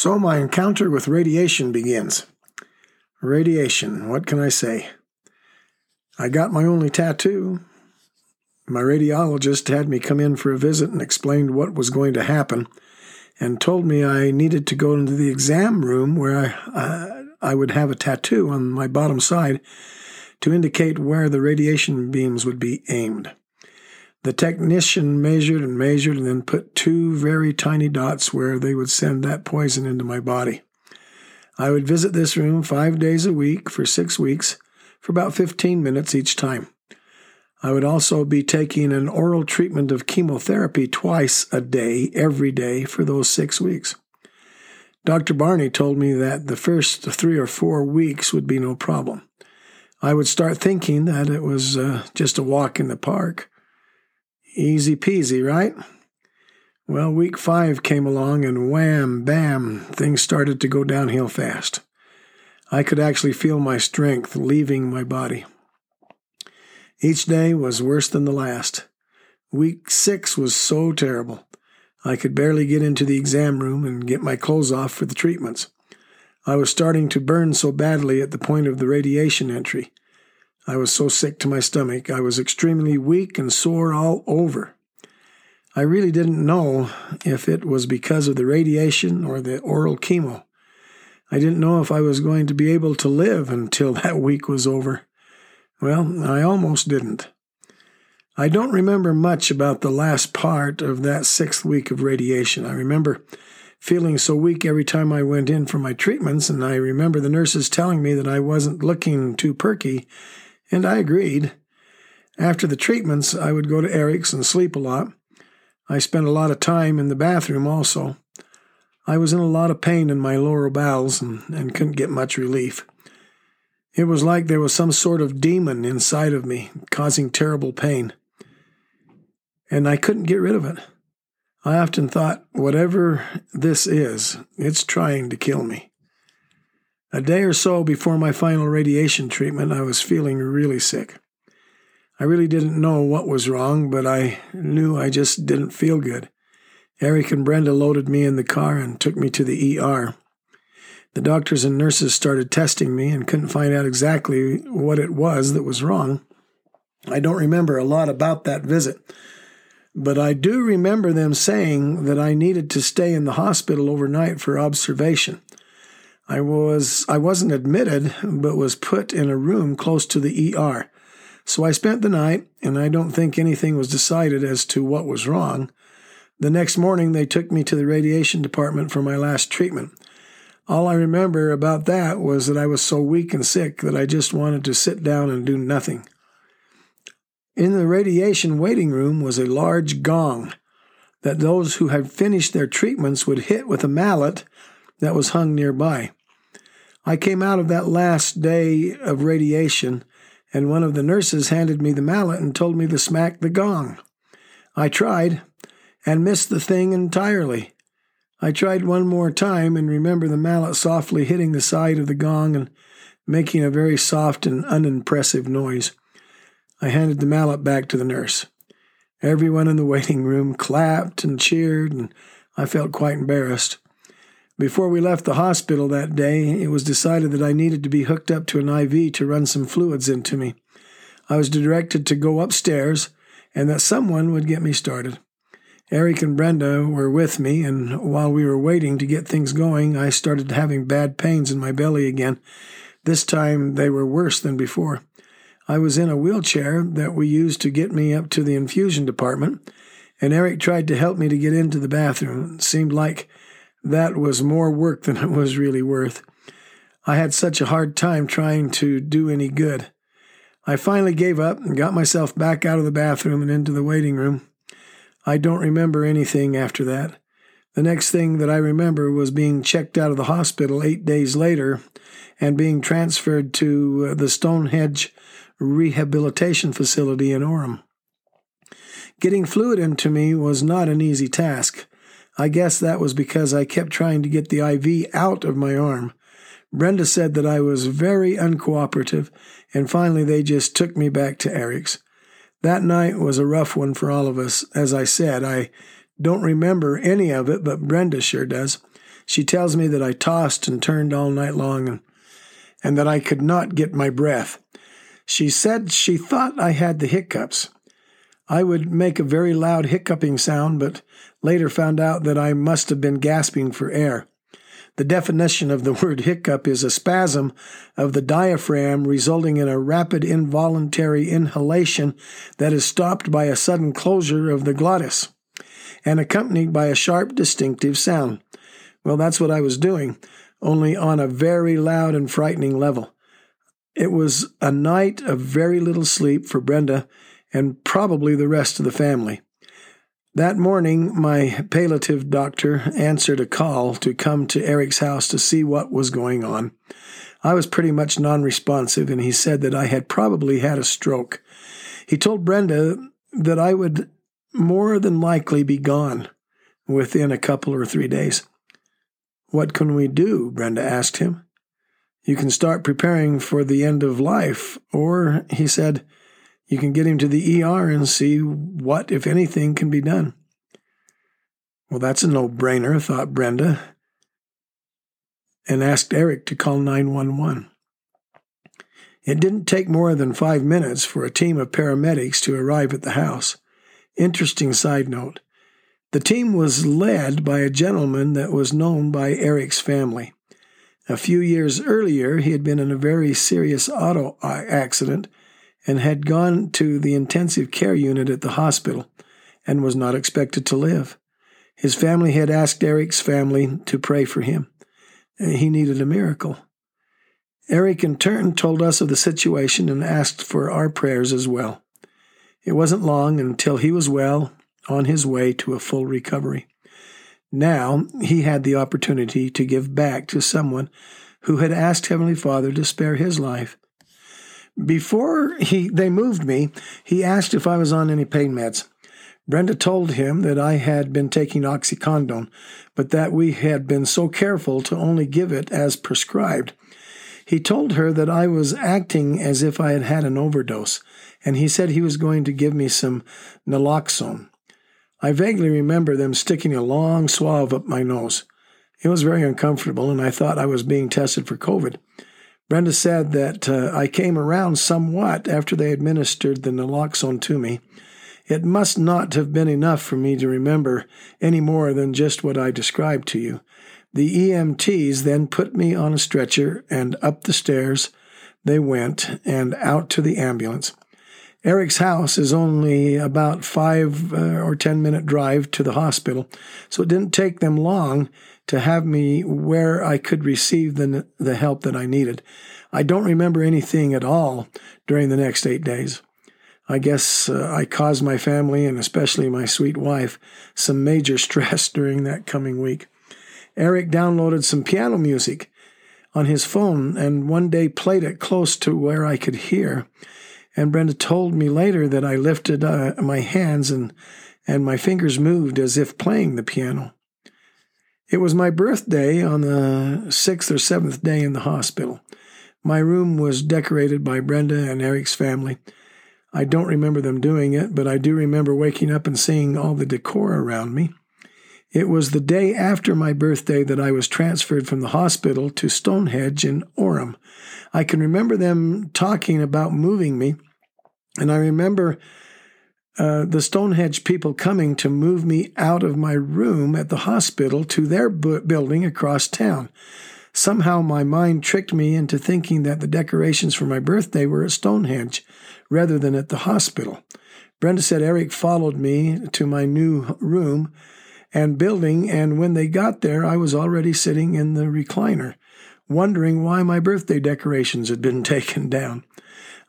So my encounter with radiation begins. Radiation, what can I say? I got my only tattoo. My radiologist had me come in for a visit and explained what was going to happen and told me I needed to go into the exam room where I, uh, I would have a tattoo on my bottom side to indicate where the radiation beams would be aimed. The technician measured and measured and then put two very tiny dots where they would send that poison into my body. I would visit this room five days a week for six weeks for about 15 minutes each time. I would also be taking an oral treatment of chemotherapy twice a day, every day, for those six weeks. Dr. Barney told me that the first three or four weeks would be no problem. I would start thinking that it was uh, just a walk in the park. Easy peasy, right? Well, week five came along and wham, bam, things started to go downhill fast. I could actually feel my strength leaving my body. Each day was worse than the last. Week six was so terrible. I could barely get into the exam room and get my clothes off for the treatments. I was starting to burn so badly at the point of the radiation entry. I was so sick to my stomach. I was extremely weak and sore all over. I really didn't know if it was because of the radiation or the oral chemo. I didn't know if I was going to be able to live until that week was over. Well, I almost didn't. I don't remember much about the last part of that sixth week of radiation. I remember feeling so weak every time I went in for my treatments, and I remember the nurses telling me that I wasn't looking too perky, and I agreed. After the treatments, I would go to Eric's and sleep a lot. I spent a lot of time in the bathroom also. I was in a lot of pain in my lower bowels and, and couldn't get much relief. It was like there was some sort of demon inside of me, causing terrible pain and I couldn't get rid of it. I often thought, whatever this is, it's trying to kill me. A day or so before my final radiation treatment, I was feeling really sick. I really didn't know what was wrong, but I knew I just didn't feel good. Eric and Brenda loaded me in the car and took me to the ER. The doctors and nurses started testing me and couldn't find out exactly what it was that was wrong. I don't remember a lot about that visit, but I do remember them saying that I needed to stay in the hospital overnight for observation. I was I wasn't admitted, but was put in a room close to the ER. So I spent the night, and I don't think anything was decided as to what was wrong. The next morning, they took me to the radiation department for my last treatment. All I remember about that was that I was so weak and sick that I just wanted to sit down and do nothing. In the radiation waiting room was a large gong that those who had finished their treatments would hit with a mallet that was hung nearby. I came out of that last day of radiation, and one of the nurses handed me the mallet and told me to smack the gong. I tried and missed the thing entirely. I tried one more time and remember the mallet softly hitting the side of the gong and making a very soft and unimpressive noise. I handed the mallet back to the nurse. Everyone in the waiting room clapped and cheered, and I felt quite embarrassed. Before we left the hospital that day, it was decided that I needed to be hooked up to an IV to run some fluids into me. I was directed to go upstairs and that someone would get me started. Eric and Brenda were with me, and while we were waiting to get things going, I started having bad pains in my belly again. This time they were worse than before. I was in a wheelchair that we used to get me up to the infusion department, and Eric tried to help me to get into the bathroom. It seemed like that was more work than it was really worth. I had such a hard time trying to do any good. I finally gave up and got myself back out of the bathroom and into the waiting room. I don't remember anything after that. The next thing that I remember was being checked out of the hospital eight days later and being transferred to uh, the Stonehenge rehabilitation facility in Orem. Getting fluid into me was not an easy task. I guess that was because I kept trying to get the IV out of my arm. Brenda said that I was very uncooperative, and finally they just took me back to Eric's. That night was a rough one for all of us. As I said, I don't remember any of it, but Brenda sure does. She tells me that I tossed and turned all night long and, and that I could not get my breath. She said she thought I had the hiccups. I would make a very loud hiccuping sound, but later found out that I must have been gasping for air. The definition of the word hiccup is a spasm of the diaphragm resulting in a rapid involuntary inhalation that is stopped by a sudden closure of the glottis and accompanied by a sharp, distinctive sound. Well, that's what I was doing, only on a very loud and frightening level. It was a night of very little sleep for Brenda and probably the rest of the family. That morning, my palliative doctor answered a call to come to Eric's house to see what was going on. I was pretty much non responsive, and he said that I had probably had a stroke. He told Brenda that I would more than likely be gone within a couple or three days. What can we do? Brenda asked him. You can start preparing for the end of life. Or, he said, you can get him to the ER and see what, if anything, can be done. Well, that's a no brainer, thought Brenda, and asked Eric to call 911. It didn't take more than five minutes for a team of paramedics to arrive at the house. Interesting side note the team was led by a gentleman that was known by Eric's family. A few years earlier, he had been in a very serious auto accident and had gone to the intensive care unit at the hospital and was not expected to live. His family had asked Eric's family to pray for him. Uh, he needed a miracle. Eric, in turn, told us of the situation and asked for our prayers as well. It wasn't long until he was well, on his way to a full recovery. Now he had the opportunity to give back to someone who had asked Heavenly Father to spare his life. Before he they moved me, he asked if I was on any pain meds. Brenda told him that I had been taking oxycodone, but that we had been so careful to only give it as prescribed. He told her that I was acting as if I had had an overdose, and he said he was going to give me some naloxone. I vaguely remember them sticking a long swab up my nose. It was very uncomfortable, and I thought I was being tested for COVID. Brenda said that uh, I came around somewhat after they administered the naloxone to me. It must not have been enough for me to remember any more than just what I described to you. The EMTs then put me on a stretcher and up the stairs they went and out to the ambulance. Eric's house is only about five uh, or ten minute drive to the hospital, so it didn't take them long to have me where I could receive the, the help that I needed. I don't remember anything at all during the next eight days. I guess uh, I caused my family, and especially my sweet wife, some major stress during that coming week. Eric downloaded some piano music on his phone and one day played it close to where I could hear. And Brenda told me later that I lifted uh, my hands and, and my fingers moved as if playing the piano. It was my birthday on the sixth or seventh day in the hospital. My room was decorated by Brenda and Eric's family. I don't remember them doing it, but I do remember waking up and seeing all the decor around me. It was the day after my birthday that I was transferred from the hospital to Stonehenge in Orem. I can remember them talking about moving me and I remember uh, the Stonehenge people coming to move me out of my room at the hospital to their bu- building across town. Somehow my mind tricked me into thinking that the decorations for my birthday were at Stonehenge rather than at the hospital. Brenda said Eric followed me to my new room and building, and when they got there, I was already sitting in the recliner, wondering why my birthday decorations had been taken down.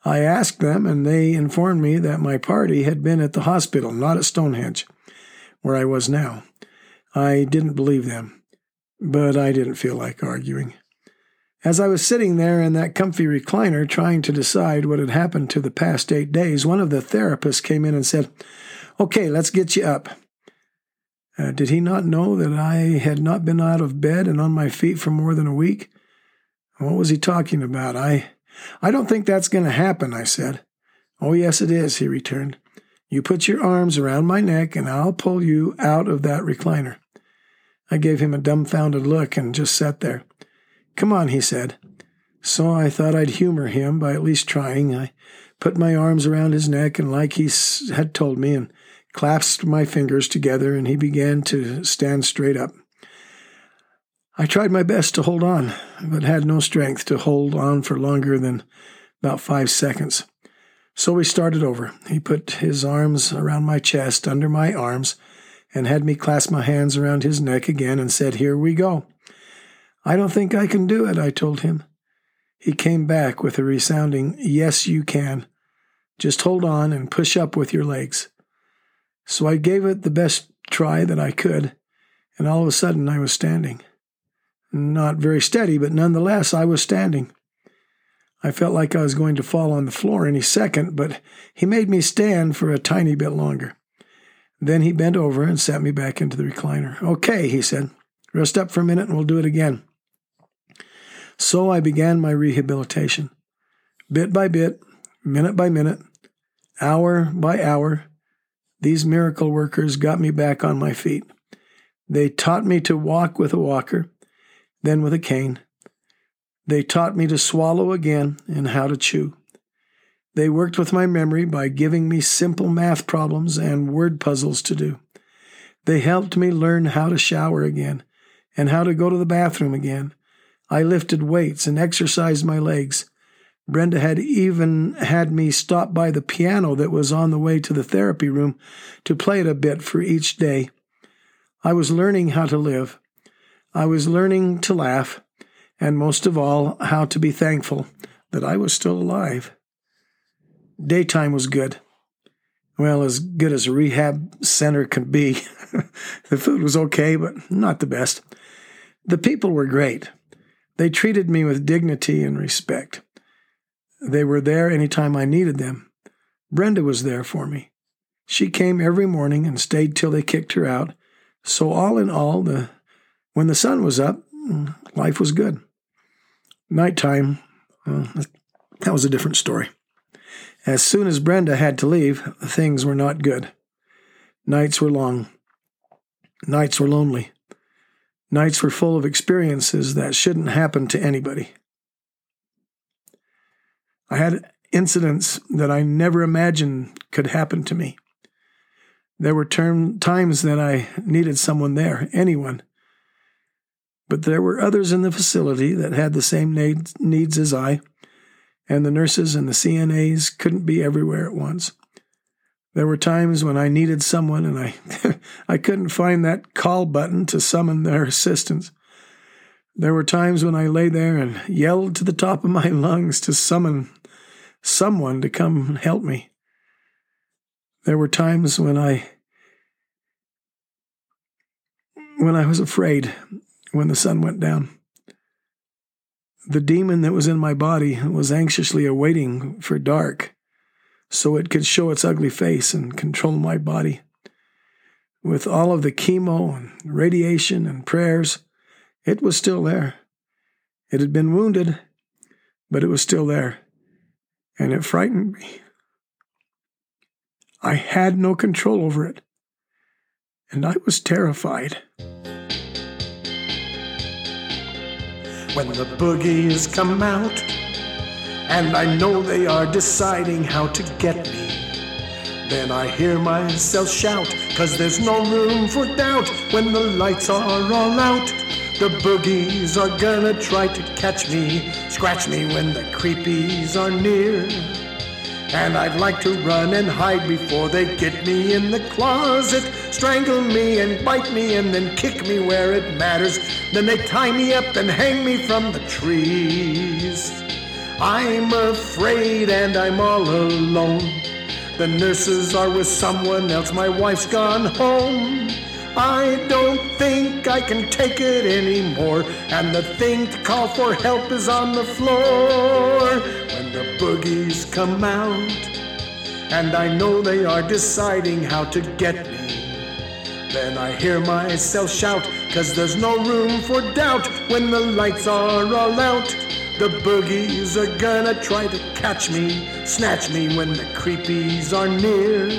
I asked them, and they informed me that my party had been at the hospital, not at Stonehenge, where I was now. I didn't believe them, but I didn't feel like arguing. As I was sitting there in that comfy recliner trying to decide what had happened to the past eight days, one of the therapists came in and said, Okay, let's get you up. Uh, did he not know that I had not been out of bed and on my feet for more than a week? What was he talking about? I I don't think that's going to happen, I said. Oh, yes, it is, he returned. You put your arms around my neck and I'll pull you out of that recliner. I gave him a dumbfounded look and just sat there. Come on, he said. So I thought I'd humor him by at least trying. I put my arms around his neck and, like he had told me, and clasped my fingers together, and he began to stand straight up. I tried my best to hold on, but had no strength to hold on for longer than about five seconds. So we started over. He put his arms around my chest, under my arms, and had me clasp my hands around his neck again and said, Here we go. I don't think I can do it, I told him. He came back with a resounding, Yes, you can. Just hold on and push up with your legs. So I gave it the best try that I could, and all of a sudden I was standing. Not very steady, but nonetheless I was standing. I felt like I was going to fall on the floor any second, but he made me stand for a tiny bit longer. Then he bent over and sat me back into the recliner. Okay, he said. Rest up for a minute and we'll do it again. So I began my rehabilitation. Bit by bit, minute by minute, hour by hour, these miracle workers got me back on my feet. They taught me to walk with a walker, then with a cane. They taught me to swallow again and how to chew. They worked with my memory by giving me simple math problems and word puzzles to do. They helped me learn how to shower again and how to go to the bathroom again. I lifted weights and exercised my legs. Brenda had even had me stop by the piano that was on the way to the therapy room to play it a bit for each day. I was learning how to live. I was learning to laugh, and most of all, how to be thankful that I was still alive. Daytime was good. Well, as good as a rehab center could be. the food was okay, but not the best. The people were great. They treated me with dignity and respect. They were there any time I needed them. Brenda was there for me. She came every morning and stayed till they kicked her out. So all in all, the when the sun was up, life was good. Nighttime, well, that was a different story. As soon as Brenda had to leave, things were not good. Nights were long. Nights were lonely. Nights were full of experiences that shouldn't happen to anybody. I had incidents that I never imagined could happen to me. There were term, times that I needed someone there, anyone. But there were others in the facility that had the same needs as I, and the nurses and the CNAs couldn't be everywhere at once. There were times when I needed someone and I, I couldn't find that call button to summon their assistance. There were times when I lay there and yelled to the top of my lungs to summon someone to come help me. There were times when I when I was afraid when the sun went down. The demon that was in my body was anxiously awaiting for dark so it could show its ugly face and control my body. With all of the chemo and radiation and prayers, it was still there. It had been wounded, but it was still there and it frightened me. I had no control over it, and I was terrified. When the boogies come out, and I know they are deciding how to get me. Then I hear myself shout, cause there's no room for doubt when the lights are all out. The boogies are gonna try to catch me, scratch me when the creepies are near. And I'd like to run and hide before they get me in the closet, strangle me and bite me and then kick me where it matters. Then they tie me up and hang me from the trees. I'm afraid and I'm all alone. The nurses are with someone else, my wife's gone home. I don't think I can take it anymore. And the thing to call for help is on the floor. When the boogies come out, and I know they are deciding how to get me. Then I hear myself shout, cause there's no room for doubt when the lights are all out. The boogies are gonna try to catch me, snatch me when the creepies are near.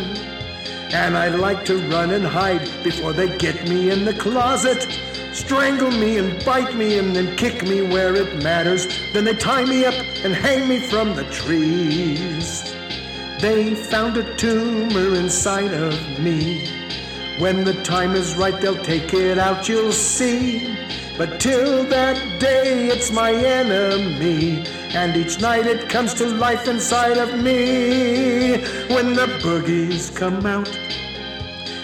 And I like to run and hide before they get me in the closet. strangle me and bite me and then kick me where it matters. Then they tie me up and hang me from the trees. They found a tumor inside of me. When the time is right, they'll take it out, you'll see. But till that day, it's my enemy. And each night it comes to life inside of me. When the boogies come out,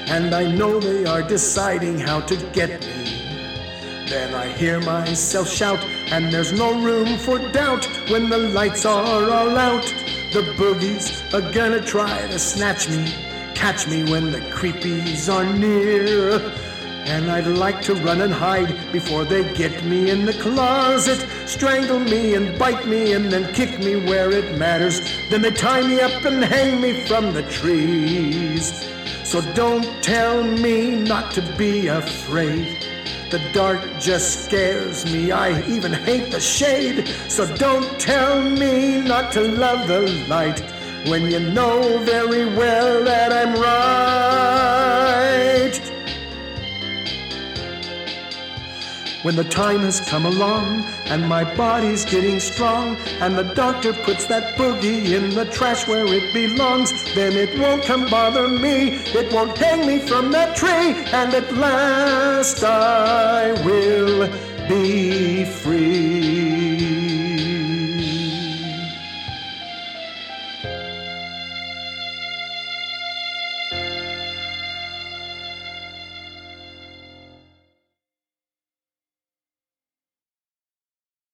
and I know they are deciding how to get me. Then I hear myself shout, and there's no room for doubt when the lights are all out. The boogies are gonna try to snatch me, catch me when the creepies are near. And I'd like to run and hide before they get me in the closet, strangle me and bite me and then kick me where it matters. Then they tie me up and hang me from the trees. So don't tell me not to be afraid. The dark just scares me. I even hate the shade. So don't tell me not to love the light when you know very well that I'm right. When the time has come along and my body's getting strong, and the doctor puts that boogie in the trash where it belongs, then it won't come bother me. It won't hang me from that tree, and at last I will be free.